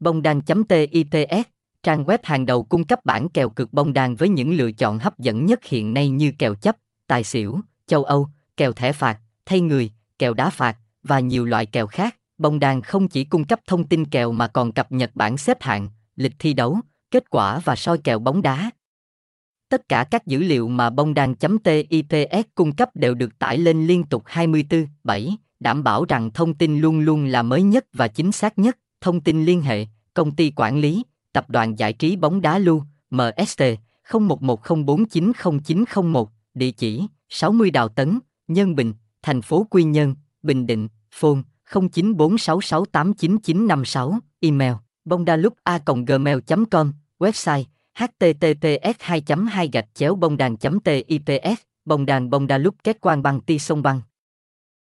Bông đan.tits, trang web hàng đầu cung cấp bản kèo cực bông đan với những lựa chọn hấp dẫn nhất hiện nay như kèo chấp, tài xỉu, châu Âu, kèo thẻ phạt, thay người, kèo đá phạt và nhiều loại kèo khác. Bông đan không chỉ cung cấp thông tin kèo mà còn cập nhật bảng xếp hạng, lịch thi đấu, kết quả và soi kèo bóng đá. Tất cả các dữ liệu mà bông đan.tips cung cấp đều được tải lên liên tục 24/7, đảm bảo rằng thông tin luôn luôn là mới nhất và chính xác nhất. Thông tin liên hệ, công ty quản lý, tập đoàn giải trí bóng đá Lu, MST, 0110490901, địa chỉ 60 Đào Tấn, Nhân Bình, thành phố Quy Nhơn, Bình Định, phone 0946689956, email bongdalup.gmail.com, website https 2 2 gạch chéo bông đàn tips bông đàn bông đa lúc kết quan bằng ti sông băng.